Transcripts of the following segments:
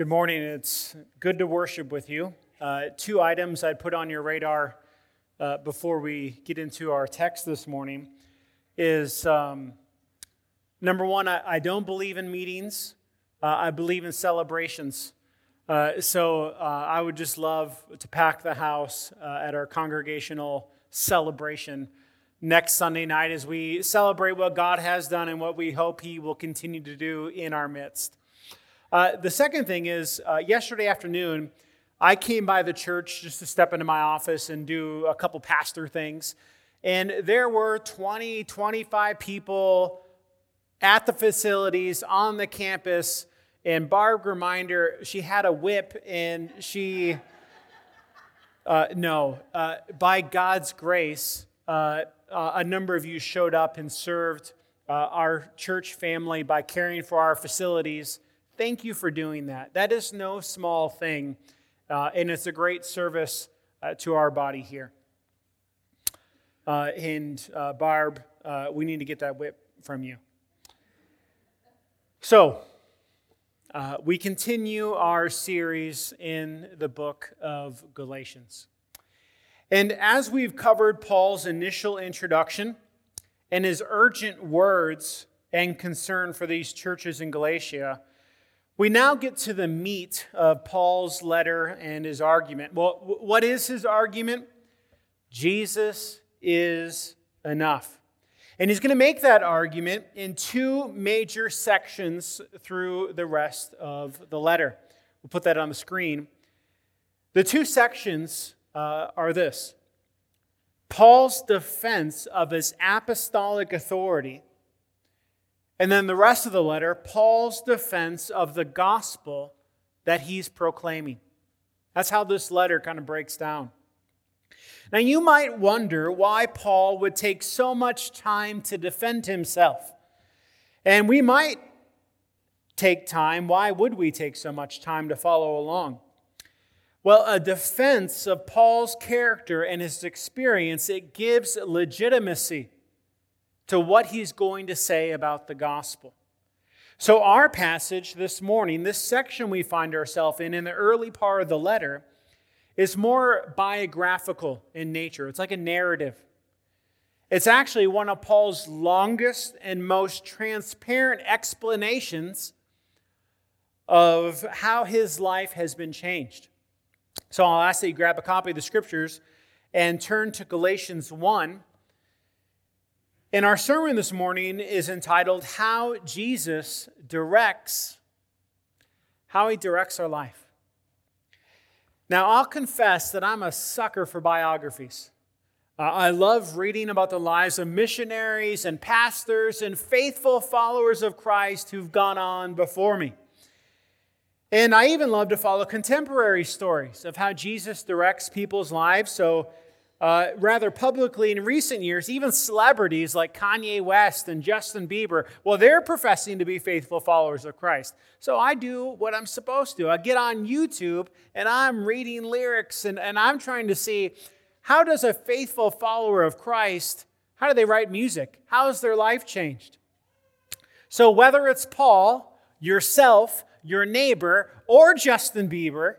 Good morning. It's good to worship with you. Uh, two items I'd put on your radar uh, before we get into our text this morning is um, number one, I, I, don't believe in meetings, uh, I believe in celebrations. Uh, so uh, I would just love to pack the house uh, at our congregational celebration next Sunday night as we celebrate what God has done and what we hope He will continue to do in our midst. Uh, the second thing is, uh, yesterday afternoon, I came by the church just to step into my office and do a couple pastor things. And there were 20, 25 people at the facilities on the campus. And Barb Reminder, she had a whip and she, uh, no, uh, by God's grace, uh, a number of you showed up and served our church family by caring for our facilities Thank you for doing that. That is no small thing, uh, and it's a great service uh, to our body here. Uh, and uh, Barb, uh, we need to get that whip from you. So, uh, we continue our series in the book of Galatians. And as we've covered Paul's initial introduction and his urgent words and concern for these churches in Galatia, we now get to the meat of Paul's letter and his argument. Well, what is his argument? Jesus is enough. And he's going to make that argument in two major sections through the rest of the letter. We'll put that on the screen. The two sections uh, are this Paul's defense of his apostolic authority and then the rest of the letter, Paul's defense of the gospel that he's proclaiming. That's how this letter kind of breaks down. Now, you might wonder why Paul would take so much time to defend himself. And we might take time. Why would we take so much time to follow along? Well, a defense of Paul's character and his experience, it gives legitimacy to what he's going to say about the gospel. So, our passage this morning, this section we find ourselves in, in the early part of the letter, is more biographical in nature. It's like a narrative. It's actually one of Paul's longest and most transparent explanations of how his life has been changed. So I'll ask that you grab a copy of the scriptures and turn to Galatians 1, and our sermon this morning is entitled How Jesus Directs how he directs our life. Now, I'll confess that I'm a sucker for biographies. Uh, I love reading about the lives of missionaries and pastors and faithful followers of Christ who've gone on before me. And I even love to follow contemporary stories of how Jesus directs people's lives. So, uh, rather publicly in recent years, even celebrities like Kanye West and Justin Bieber, well, they're professing to be faithful followers of Christ. So I do what I'm supposed to. I get on YouTube and I'm reading lyrics and, and I'm trying to see how does a faithful follower of Christ, how do they write music? How has their life changed? So whether it's Paul, yourself, your neighbor, or Justin Bieber,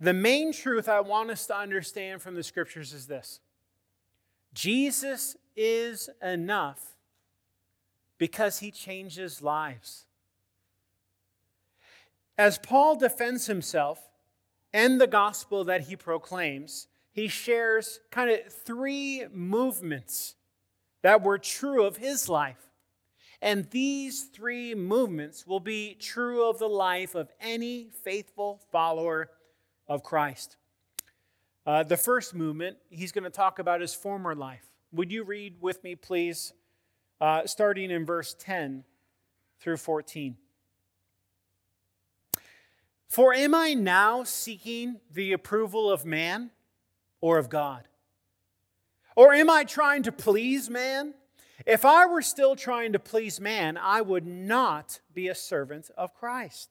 the main truth I want us to understand from the scriptures is this Jesus is enough because he changes lives. As Paul defends himself and the gospel that he proclaims, he shares kind of three movements that were true of his life. And these three movements will be true of the life of any faithful follower of Christ. Uh, the first movement, he's going to talk about his former life. Would you read with me, please, uh, starting in verse 10 through 14? For am I now seeking the approval of man or of God? Or am I trying to please man? If I were still trying to please man, I would not be a servant of Christ.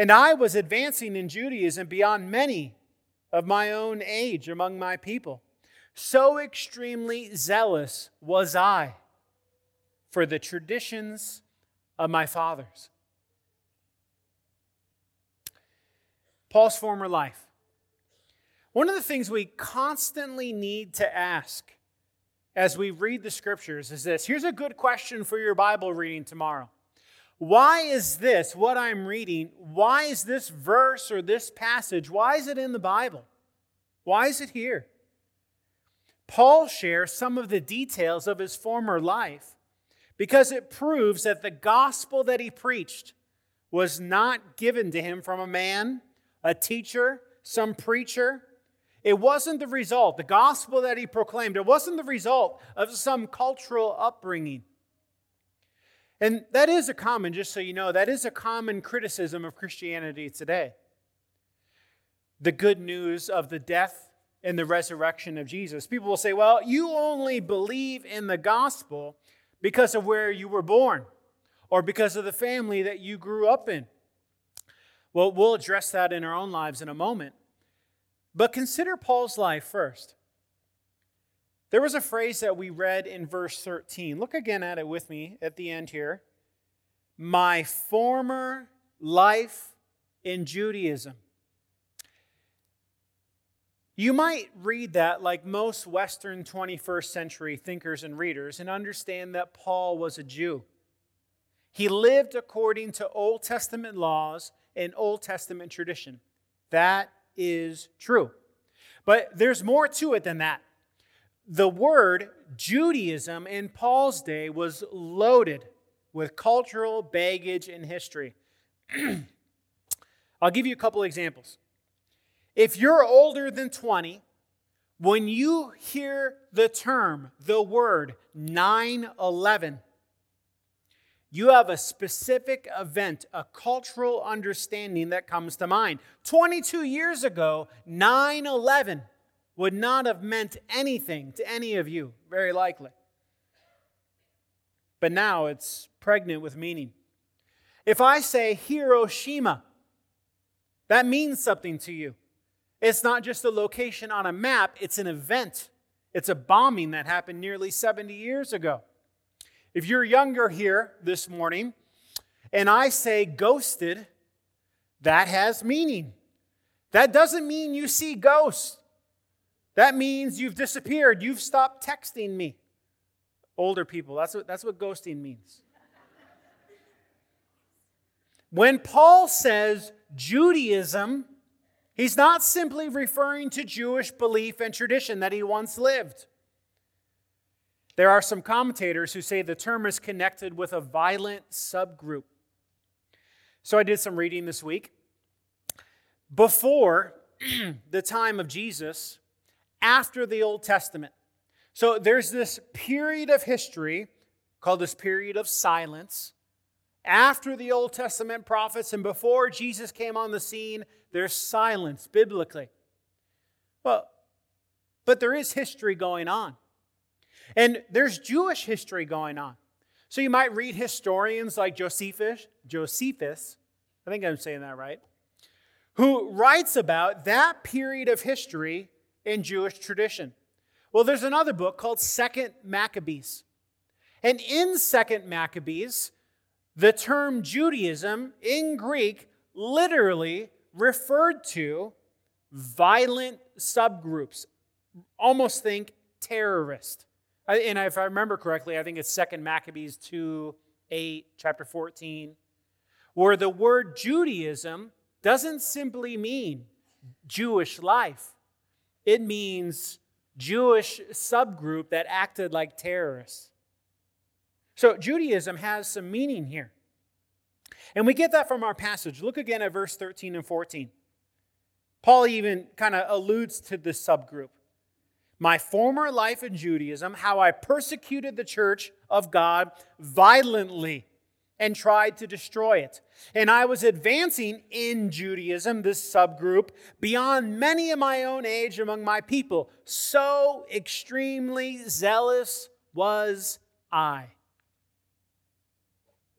And I was advancing in Judaism beyond many of my own age among my people. So extremely zealous was I for the traditions of my fathers. Paul's former life. One of the things we constantly need to ask as we read the scriptures is this. Here's a good question for your Bible reading tomorrow. Why is this, what I'm reading, why is this verse or this passage, why is it in the Bible? Why is it here? Paul shares some of the details of his former life because it proves that the gospel that he preached was not given to him from a man, a teacher, some preacher. It wasn't the result, the gospel that he proclaimed, it wasn't the result of some cultural upbringing. And that is a common, just so you know, that is a common criticism of Christianity today. The good news of the death and the resurrection of Jesus. People will say, well, you only believe in the gospel because of where you were born or because of the family that you grew up in. Well, we'll address that in our own lives in a moment. But consider Paul's life first. There was a phrase that we read in verse 13. Look again at it with me at the end here. My former life in Judaism. You might read that like most Western 21st century thinkers and readers and understand that Paul was a Jew. He lived according to Old Testament laws and Old Testament tradition. That is true. But there's more to it than that. The word Judaism in Paul's day was loaded with cultural baggage and history. I'll give you a couple examples. If you're older than 20, when you hear the term, the word 9 11, you have a specific event, a cultural understanding that comes to mind. 22 years ago, 9 11 would not have meant anything to any of you, very likely. But now it's pregnant with meaning. If I say Hiroshima, that means something to you. It's not just a location on a map, it's an event. It's a bombing that happened nearly 70 years ago. If you're younger here this morning and I say ghosted, that has meaning. That doesn't mean you see ghosts. That means you've disappeared. You've stopped texting me. Older people, that's what, that's what ghosting means. When Paul says Judaism, He's not simply referring to Jewish belief and tradition that he once lived. There are some commentators who say the term is connected with a violent subgroup. So I did some reading this week. Before the time of Jesus, after the Old Testament. So there's this period of history called this period of silence after the Old Testament prophets and before Jesus came on the scene there's silence biblically. Well, but there is history going on. And there's Jewish history going on. So you might read historians like Josephus, Josephus, I think I'm saying that right, who writes about that period of history in Jewish tradition. Well, there's another book called Second Maccabees. And in Second Maccabees, the term Judaism in Greek literally referred to violent subgroups. Almost think terrorist. And if I remember correctly, I think it's 2nd Maccabees 2 8, chapter 14, where the word Judaism doesn't simply mean Jewish life, it means Jewish subgroup that acted like terrorists. So Judaism has some meaning here. And we get that from our passage. Look again at verse 13 and 14. Paul even kind of alludes to this subgroup. My former life in Judaism, how I persecuted the church of God violently and tried to destroy it. And I was advancing in Judaism, this subgroup, beyond many of my own age among my people. So extremely zealous was I.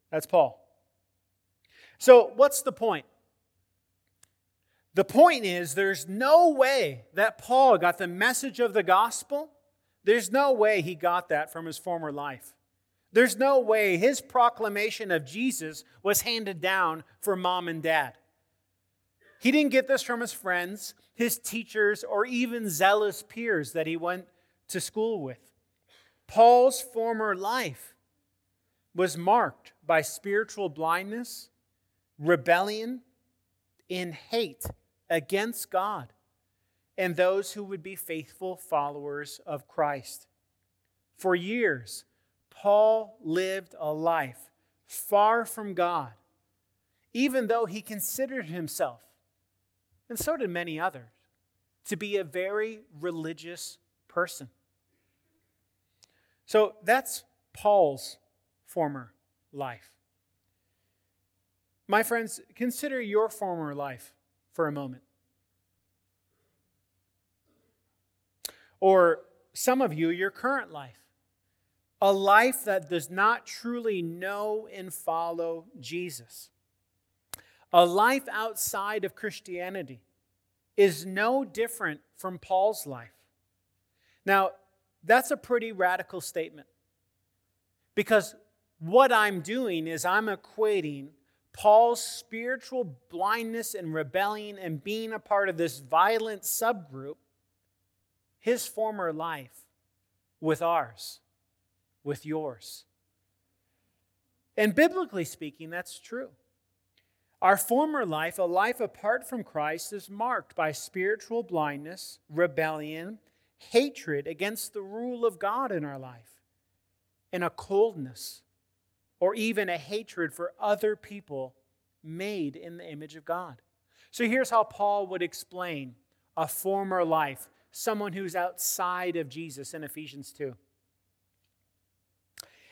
That's Paul. So, what's the point? The point is, there's no way that Paul got the message of the gospel. There's no way he got that from his former life. There's no way his proclamation of Jesus was handed down for mom and dad. He didn't get this from his friends, his teachers, or even zealous peers that he went to school with. Paul's former life was marked by spiritual blindness, rebellion, and hate against God and those who would be faithful followers of Christ. For years, Paul lived a life far from God, even though he considered himself, and so did many others, to be a very religious person. So that's Paul's former life. My friends, consider your former life for a moment. Or some of you, your current life a life that does not truly know and follow Jesus. A life outside of Christianity is no different from Paul's life. Now, that's a pretty radical statement because what I'm doing is I'm equating Paul's spiritual blindness and rebellion and being a part of this violent subgroup, his former life, with ours with yours. And biblically speaking, that's true. Our former life, a life apart from Christ, is marked by spiritual blindness, rebellion, hatred against the rule of God in our life, and a coldness or even a hatred for other people made in the image of God. So here's how Paul would explain a former life, someone who's outside of Jesus in Ephesians 2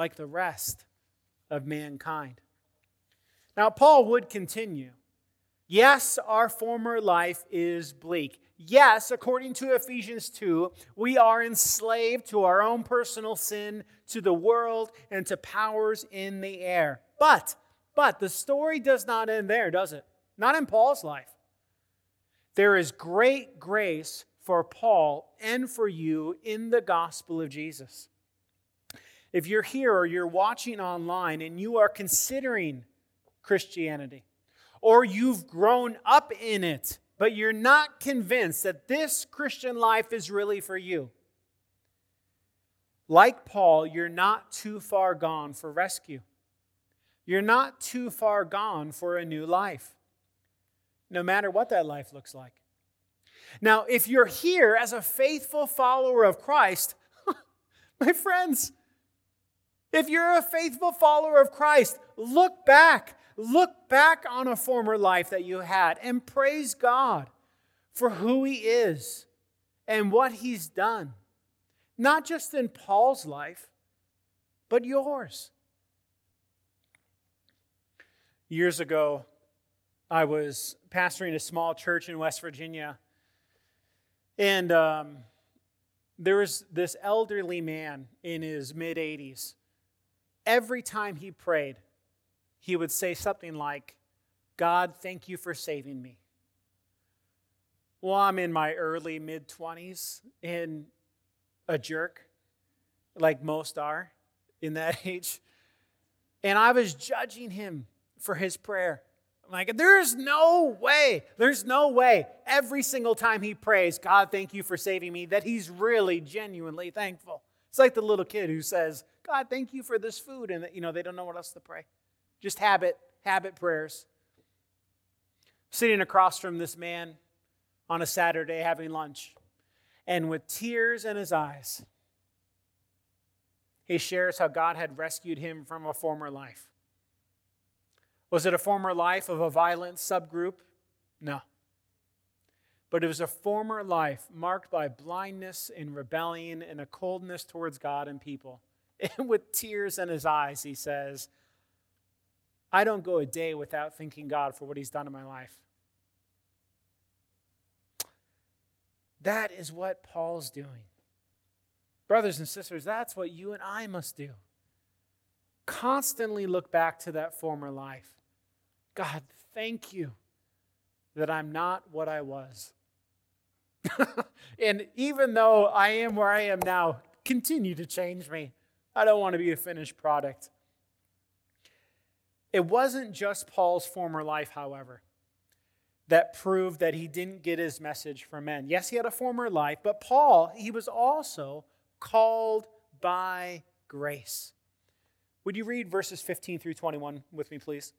like the rest of mankind. Now, Paul would continue. Yes, our former life is bleak. Yes, according to Ephesians 2, we are enslaved to our own personal sin, to the world, and to powers in the air. But, but the story does not end there, does it? Not in Paul's life. There is great grace for Paul and for you in the gospel of Jesus. If you're here or you're watching online and you are considering Christianity, or you've grown up in it, but you're not convinced that this Christian life is really for you, like Paul, you're not too far gone for rescue. You're not too far gone for a new life, no matter what that life looks like. Now, if you're here as a faithful follower of Christ, my friends, if you're a faithful follower of Christ, look back. Look back on a former life that you had and praise God for who He is and what He's done. Not just in Paul's life, but yours. Years ago, I was pastoring a small church in West Virginia, and um, there was this elderly man in his mid 80s every time he prayed, he would say something like, God, thank you for saving me. Well, I'm in my early mid 20s and a jerk, like most are in that age. And I was judging him for his prayer. I'm like, there's no way, there's no way every single time he prays, God, thank you for saving me, that he's really genuinely thankful. It's like the little kid who says, God, thank you for this food. And, you know, they don't know what else to pray. just habit, habit prayers. Sitting across from this man on a Saturday having lunch, and with tears in his eyes, he shares how God had rescued him from a former life. Was it a former life of a violent subgroup? No. But it was a former life marked by blindness and rebellion and a coldness towards God and people. And with tears in his eyes, he says, I don't go a day without thanking God for what he's done in my life. That is what Paul's doing. Brothers and sisters, that's what you and I must do. Constantly look back to that former life. God, thank you that I'm not what I was. and even though I am where I am now, continue to change me. I don't want to be a finished product. It wasn't just Paul's former life, however, that proved that he didn't get his message from men. Yes, he had a former life, but Paul, he was also called by grace. Would you read verses 15 through 21 with me, please?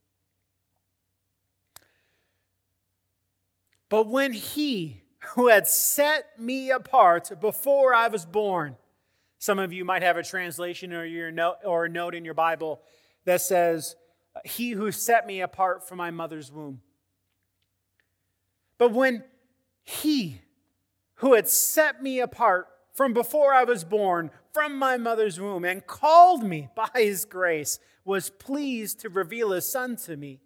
But when he who had set me apart before I was born, some of you might have a translation or, your note, or a note in your Bible that says, He who set me apart from my mother's womb. But when he who had set me apart from before I was born, from my mother's womb, and called me by his grace, was pleased to reveal his son to me,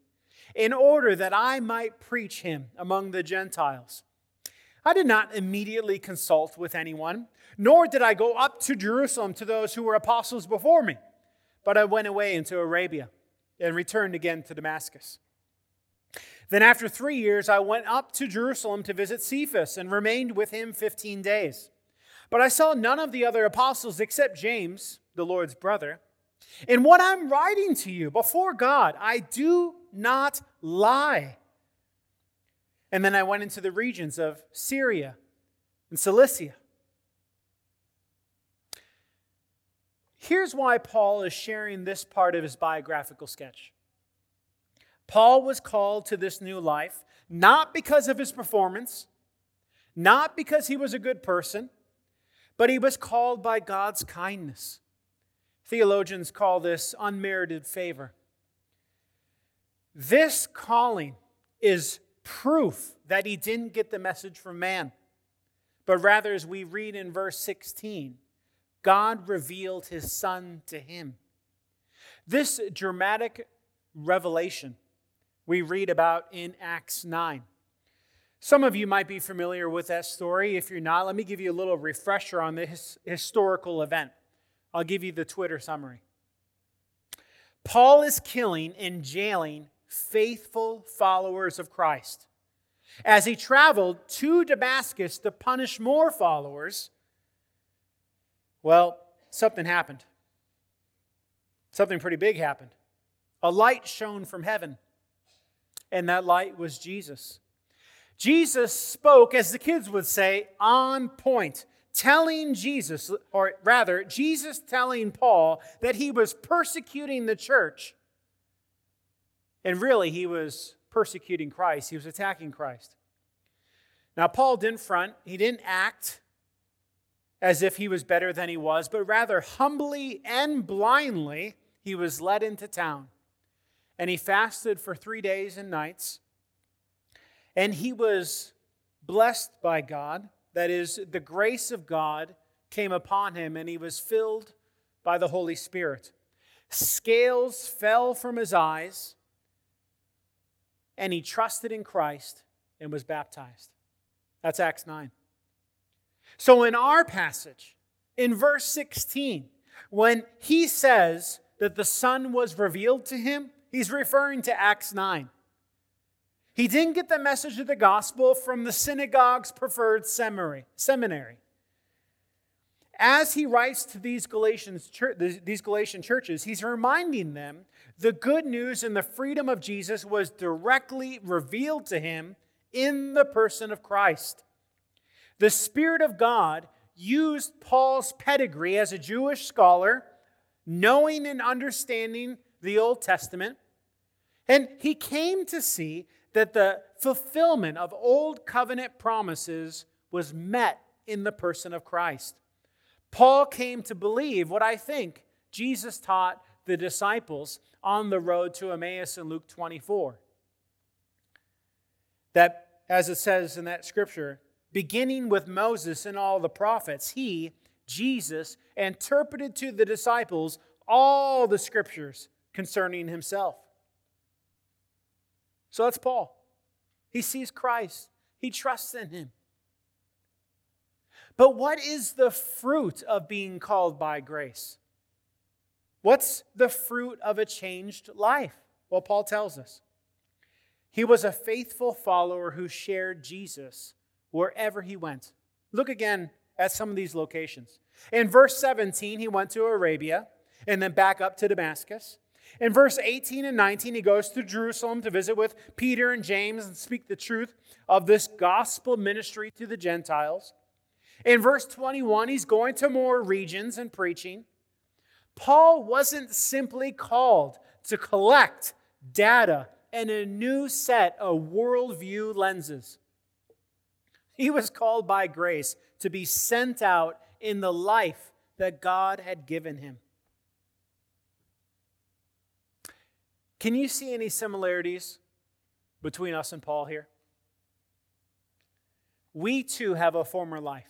in order that I might preach him among the Gentiles. I did not immediately consult with anyone, nor did I go up to Jerusalem to those who were apostles before me, but I went away into Arabia and returned again to Damascus. Then, after three years, I went up to Jerusalem to visit Cephas and remained with him 15 days. But I saw none of the other apostles except James, the Lord's brother. In what I'm writing to you before God, I do not lie. And then I went into the regions of Syria and Cilicia. Here's why Paul is sharing this part of his biographical sketch. Paul was called to this new life not because of his performance, not because he was a good person, but he was called by God's kindness. Theologians call this unmerited favor. This calling is proof that he didn't get the message from man, but rather, as we read in verse 16, God revealed his son to him. This dramatic revelation we read about in Acts 9. Some of you might be familiar with that story. If you're not, let me give you a little refresher on this historical event. I'll give you the Twitter summary. Paul is killing and jailing faithful followers of Christ. As he traveled to Damascus to punish more followers, well, something happened. Something pretty big happened. A light shone from heaven and that light was Jesus. Jesus spoke, as the kids would say, on point, telling Jesus, or rather, Jesus telling Paul that he was persecuting the church. And really, he was persecuting Christ, he was attacking Christ. Now, Paul didn't front, he didn't act as if he was better than he was, but rather humbly and blindly, he was led into town and he fasted for three days and nights. And he was blessed by God. That is, the grace of God came upon him, and he was filled by the Holy Spirit. Scales fell from his eyes, and he trusted in Christ and was baptized. That's Acts 9. So, in our passage, in verse 16, when he says that the Son was revealed to him, He's referring to Acts 9. He didn't get the message of the gospel from the synagogue's preferred seminary. As he writes to these Galatian, these Galatian churches, he's reminding them the good news and the freedom of Jesus was directly revealed to him in the person of Christ. The Spirit of God used Paul's pedigree as a Jewish scholar, knowing and understanding the Old Testament, And he came to see that the fulfillment of old covenant promises was met in the person of Christ. Paul came to believe what I think Jesus taught the disciples on the road to Emmaus in Luke 24. That, as it says in that scripture, beginning with Moses and all the prophets, he, Jesus, interpreted to the disciples all the scriptures concerning himself. So that's Paul. He sees Christ, he trusts in him. But what is the fruit of being called by grace? What's the fruit of a changed life? Well, Paul tells us. He was a faithful follower who shared Jesus wherever he went. Look again at some of these locations. In verse 17, he went to Arabia and then back up to Damascus. In verse 18 and 19, he goes to Jerusalem to visit with Peter and James and speak the truth of this gospel ministry to the Gentiles. In verse 21, he's going to more regions and preaching. Paul wasn't simply called to collect data and a new set of worldview lenses. He was called by grace to be sent out in the life that God had given him. Can you see any similarities between us and Paul here? We too have a former life,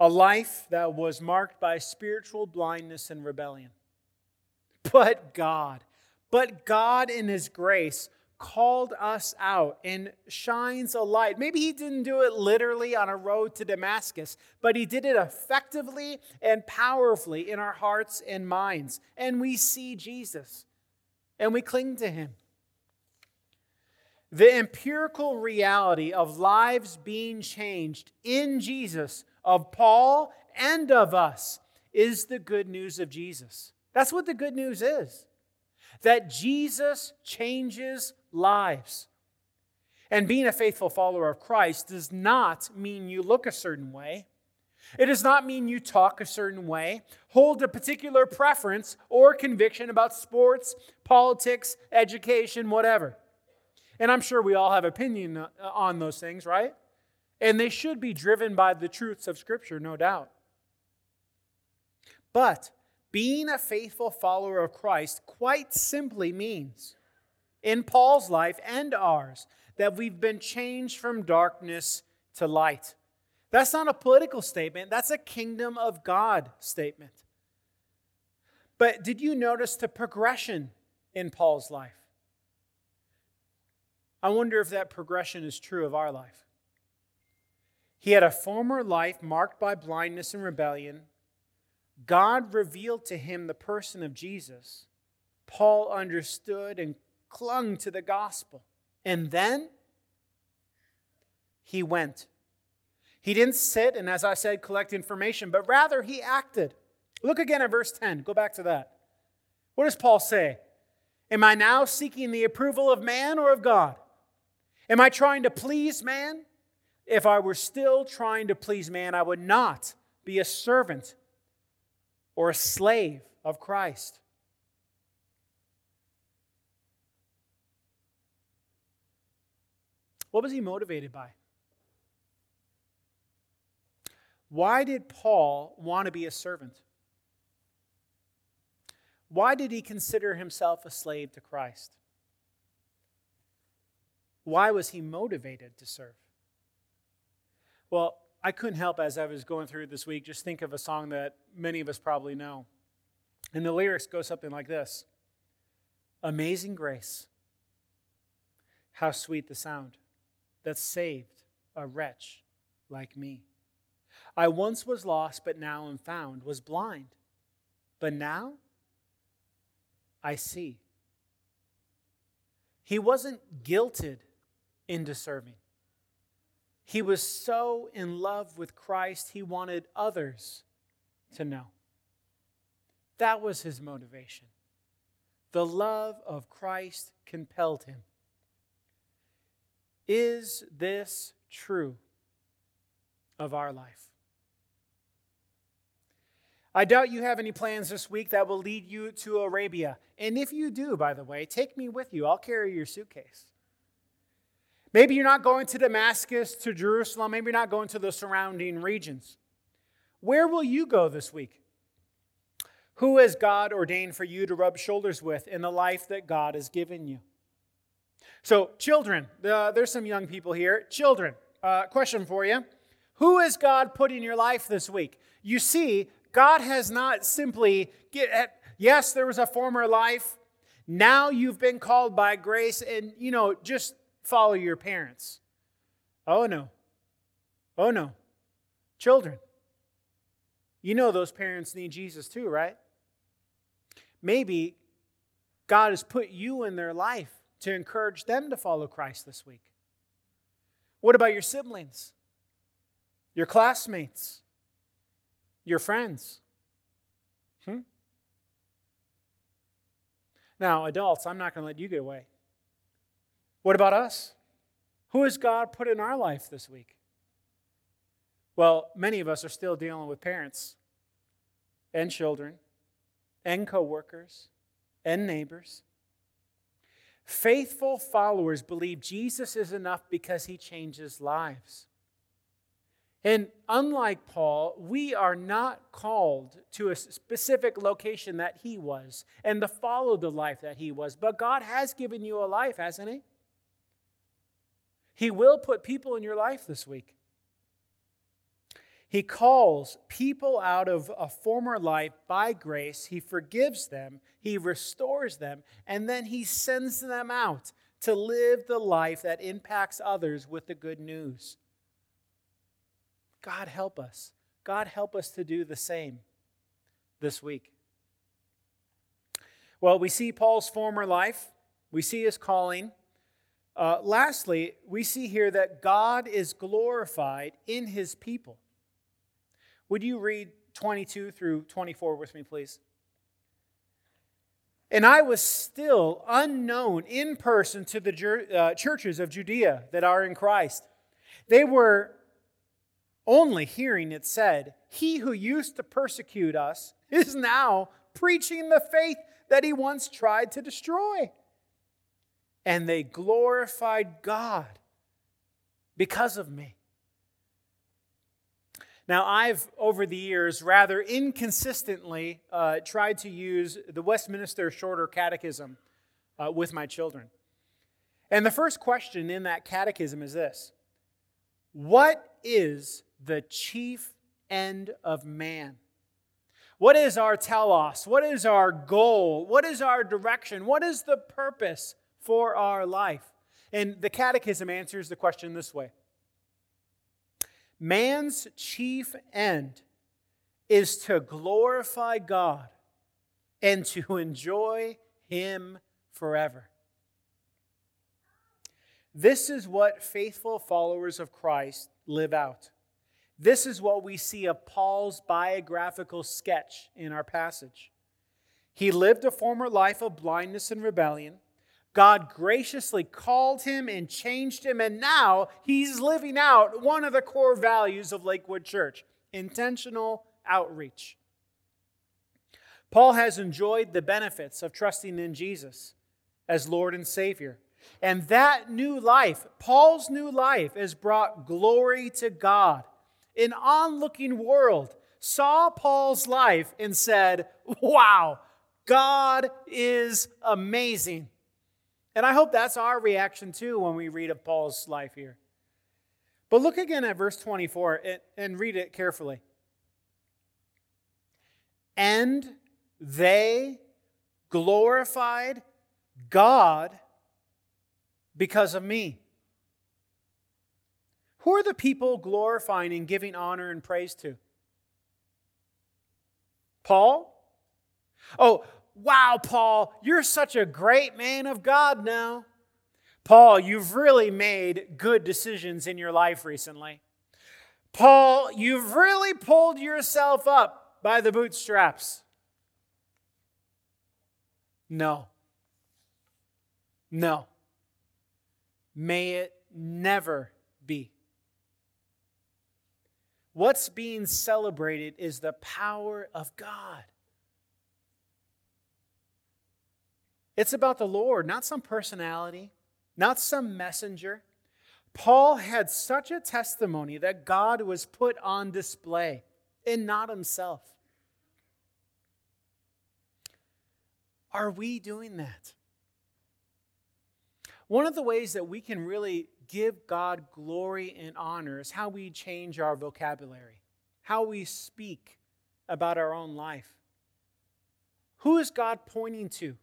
a life that was marked by spiritual blindness and rebellion. But God, but God in His grace called us out and shines a light. Maybe He didn't do it literally on a road to Damascus, but He did it effectively and powerfully in our hearts and minds. And we see Jesus and we cling to Him. The empirical reality of lives being changed in Jesus, of Paul and of us, is the good news of Jesus. That's what the good news is that Jesus changes lives. And being a faithful follower of Christ does not mean you look a certain way. It does not mean you talk a certain way, hold a particular preference or conviction about sports, politics, education, whatever. And I'm sure we all have opinion uh, on those things, right? And they should be driven by the truths of Scripture, no doubt. But being a faithful follower of Christ quite simply means, in Paul's life and ours, that we've been changed from darkness to light. That's not a political statement, that's a kingdom of God statement. But did you notice the progression in Paul's life? I wonder if that progression is true of our life. He had a former life marked by blindness and rebellion. God revealed to him the person of Jesus. Paul understood and clung to the gospel. And then he went he didn't sit and, as I said, collect information, but rather he acted. Look again at verse 10. Go back to that. What does Paul say? Am I now seeking the approval of man or of God? Am I trying to please man? If I were still trying to please man, I would not be a servant or a slave of Christ. What was he motivated by? Why did Paul want to be a servant? Why did he consider himself a slave to Christ? Why was he motivated to serve? Well, I couldn't help as I was going through this week just think of a song that many of us probably know. And the lyrics go something like this Amazing grace, how sweet the sound that saved a wretch like me. I once was lost, but now am found, was blind, but now I see. He wasn't guilted into serving. He was so in love with Christ, he wanted others to know. That was his motivation. The love of Christ compelled him. Is this true of our life? I doubt you have any plans this week that will lead you to Arabia. And if you do, by the way, take me with you. I'll carry your suitcase. Maybe you're not going to Damascus, to Jerusalem. Maybe you're not going to the surrounding regions. Where will you go this week? Who has God ordained for you to rub shoulders with in the life that God has given you? So, children, uh, there's some young people here. Children, uh, question for you Who has God put in your life this week? You see, God has not simply, get at, yes, there was a former life. Now you've been called by grace, and, you know, just follow your parents. Oh, no. Oh, no. Children, you know those parents need Jesus too, right? Maybe God has put you in their life to encourage them to follow Christ this week. What about your siblings, your classmates, your friends? Hmm? Now, adults, I'm not going to let you get away. What about us? Who has God put in our life this week? Well, many of us are still dealing with parents and children and coworkers and neighbors. Faithful followers believe Jesus is enough because he changes lives. And unlike Paul, we are not called to a specific location that he was and to follow the life that he was. But God has given you a life, hasn't he? He will put people in your life this week. He calls people out of a former life by grace. He forgives them, He restores them, and then He sends them out to live the life that impacts others with the good news. God help us. God help us to do the same this week. Well, we see Paul's former life, we see his calling. Uh, lastly, we see here that God is glorified in his people. Would you read 22 through 24 with me, please? And I was still unknown in person to the uh, churches of Judea that are in Christ. They were only hearing it said, He who used to persecute us is now preaching the faith that he once tried to destroy. And they glorified God because of me. Now, I've, over the years, rather inconsistently uh, tried to use the Westminster Shorter Catechism uh, with my children. And the first question in that catechism is this What is the chief end of man? What is our telos? What is our goal? What is our direction? What is the purpose for our life? And the catechism answers the question this way Man's chief end is to glorify God and to enjoy Him forever. This is what faithful followers of Christ live out. This is what we see of Paul's biographical sketch in our passage. He lived a former life of blindness and rebellion. God graciously called him and changed him, and now he's living out one of the core values of Lakewood Church intentional outreach. Paul has enjoyed the benefits of trusting in Jesus as Lord and Savior. And that new life, Paul's new life, has brought glory to God. An onlooking world saw Paul's life and said, Wow, God is amazing. And I hope that's our reaction too when we read of Paul's life here. But look again at verse 24 and read it carefully. And they glorified God because of me. Who are the people glorifying and giving honor and praise to? Paul? Oh, Wow, Paul, you're such a great man of God now. Paul, you've really made good decisions in your life recently. Paul, you've really pulled yourself up by the bootstraps. No. No. May it never be. What's being celebrated is the power of God. It's about the Lord, not some personality, not some messenger. Paul had such a testimony that God was put on display and not himself. Are we doing that? One of the ways that we can really give God glory and honor is how we change our vocabulary, how we speak about our own life. Who is God pointing to?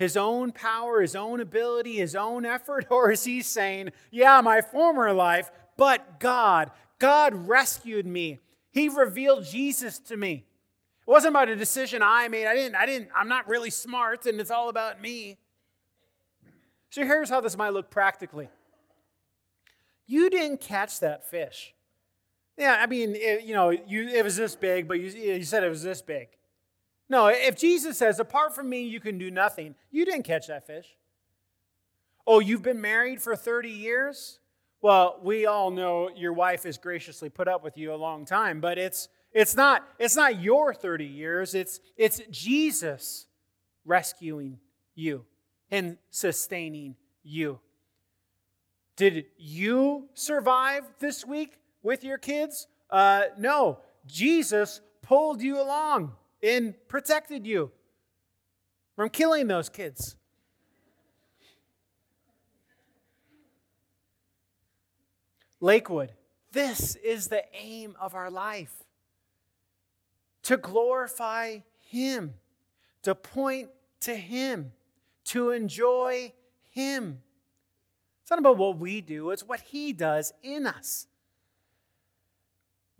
His own power, his own ability, his own effort? Or is he saying, Yeah, my former life, but God, God rescued me. He revealed Jesus to me. It wasn't about a decision I made. I didn't, I didn't, I'm not really smart and it's all about me. So here's how this might look practically. You didn't catch that fish. Yeah, I mean, it, you know, you, it was this big, but you, you said it was this big. No, if Jesus says, apart from me, you can do nothing, you didn't catch that fish. Oh, you've been married for 30 years? Well, we all know your wife has graciously put up with you a long time, but it's it's not, it's not your 30 years, it's, it's Jesus rescuing you and sustaining you. Did you survive this week with your kids? Uh, no. Jesus pulled you along and protected you from killing those kids. Lakewood, this is the aim of our life to glorify Him, to point to Him, to enjoy Him. It's not about what we do, it's what He does in us.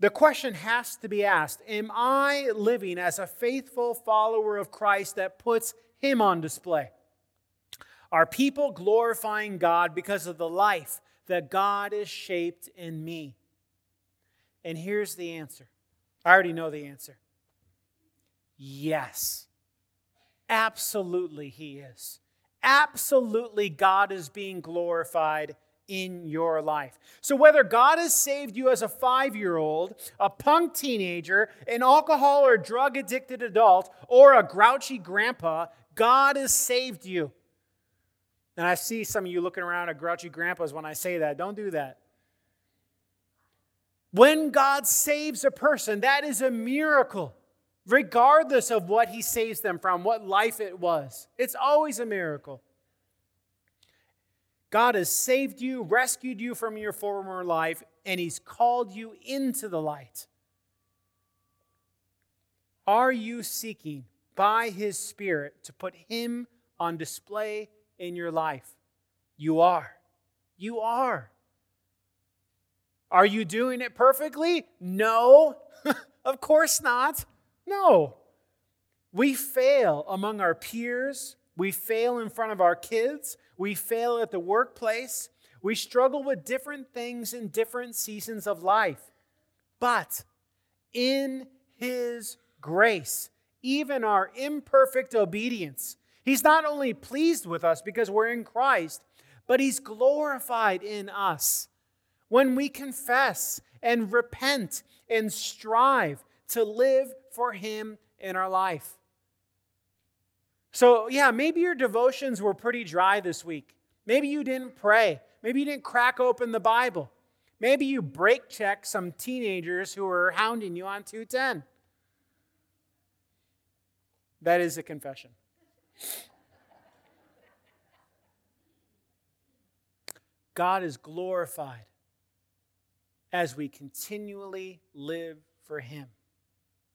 The question has to be asked Am I living as a faithful follower of Christ that puts Him on display? Are people glorifying God because of the life that God has shaped in me? And here's the answer. I already know the answer. Yes. Absolutely, He is. Absolutely, God is being glorified in your life. So, whether God has saved you as a five year old, a punk teenager, an alcohol or drug addicted adult, or a grouchy grandpa, God has saved you. And I see some of you looking around at grouchy grandpas when I say that. Don't do that. When God saves a person, that is a miracle regardless of what he saves them from, what life it was. It's always a miracle. God has saved you, rescued you from your former life, and he's called you into the light. Are you seeking by his Spirit to put him on display in your life? You are. You are. Are you doing it perfectly? No, of course not. No. We fail among our peers. We fail in front of our kids. We fail at the workplace. We struggle with different things in different seasons of life. But in His grace, even our imperfect obedience, He's not only pleased with us because we're in Christ, but He's glorified in us. When we confess and repent and strive to live for Him in our life. So, yeah, maybe your devotions were pretty dry this week. Maybe you didn't pray. Maybe you didn't crack open the Bible. Maybe you brake checked some teenagers who were hounding you on 210. That is a confession. God is glorified as we continually live for Him.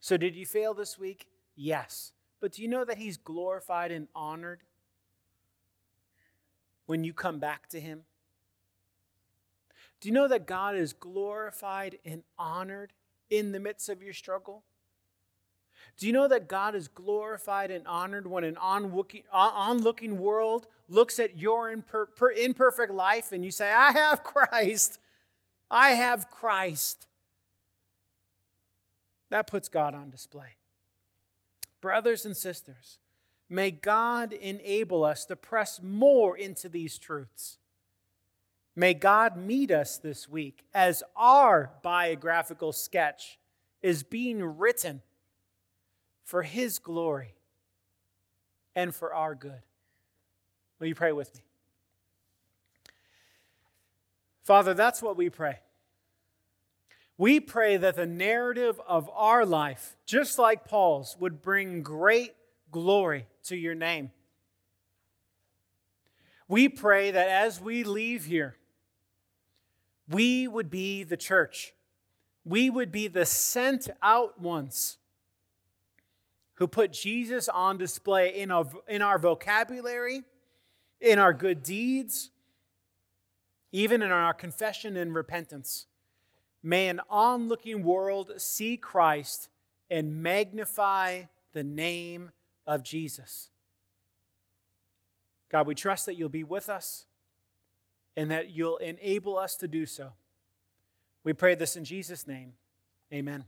So, did you fail this week? Yes. But do you know that He's glorified and honored when you come back to Him? Do you know that God is glorified and honored in the midst of your struggle? Do you know that God is glorified and honored when an uh, onlooking world looks at your imperfect life and you say, I have Christ? I have Christ. That puts God on display. Brothers and sisters, may God enable us to press more into these truths May God meet us this week as our biographical sketch is being written for His glory and for our good. Will you pray with me? Father, that's what we pray. We pray that the narrative of our life, just like Paul's, would bring great glory to your name. We pray that as we leave here, we would be the church. We would be the sent out ones who put Jesus on display in our, in our vocabulary, in our good deeds, even in our confession and repentance. May an onlooking world see Christ and magnify the name of Jesus. God, we trust that you'll be with us and that you'll enable us to do so. We pray this in Jesus' name. Amen.